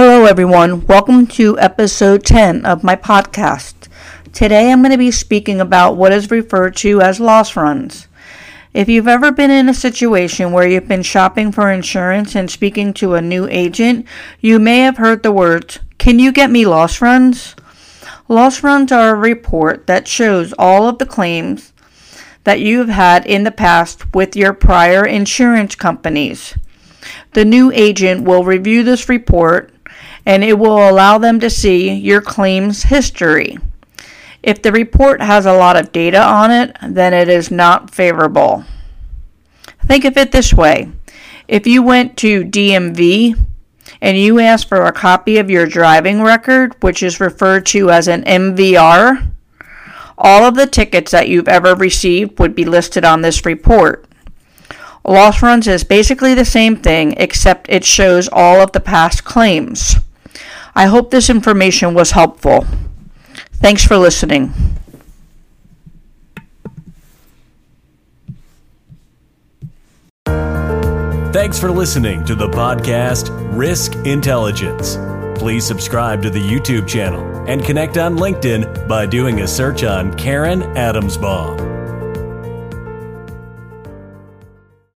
Hello, everyone. Welcome to episode 10 of my podcast. Today I'm going to be speaking about what is referred to as loss runs. If you've ever been in a situation where you've been shopping for insurance and speaking to a new agent, you may have heard the words, Can you get me loss runs? Loss runs are a report that shows all of the claims that you've had in the past with your prior insurance companies. The new agent will review this report and it will allow them to see your claims history. If the report has a lot of data on it, then it is not favorable. Think of it this way if you went to DMV and you asked for a copy of your driving record, which is referred to as an MVR, all of the tickets that you've ever received would be listed on this report. Loss runs is basically the same thing, except it shows all of the past claims. I hope this information was helpful. Thanks for listening. Thanks for listening to the podcast Risk Intelligence. Please subscribe to the YouTube channel and connect on LinkedIn by doing a search on Karen Adamsbaum.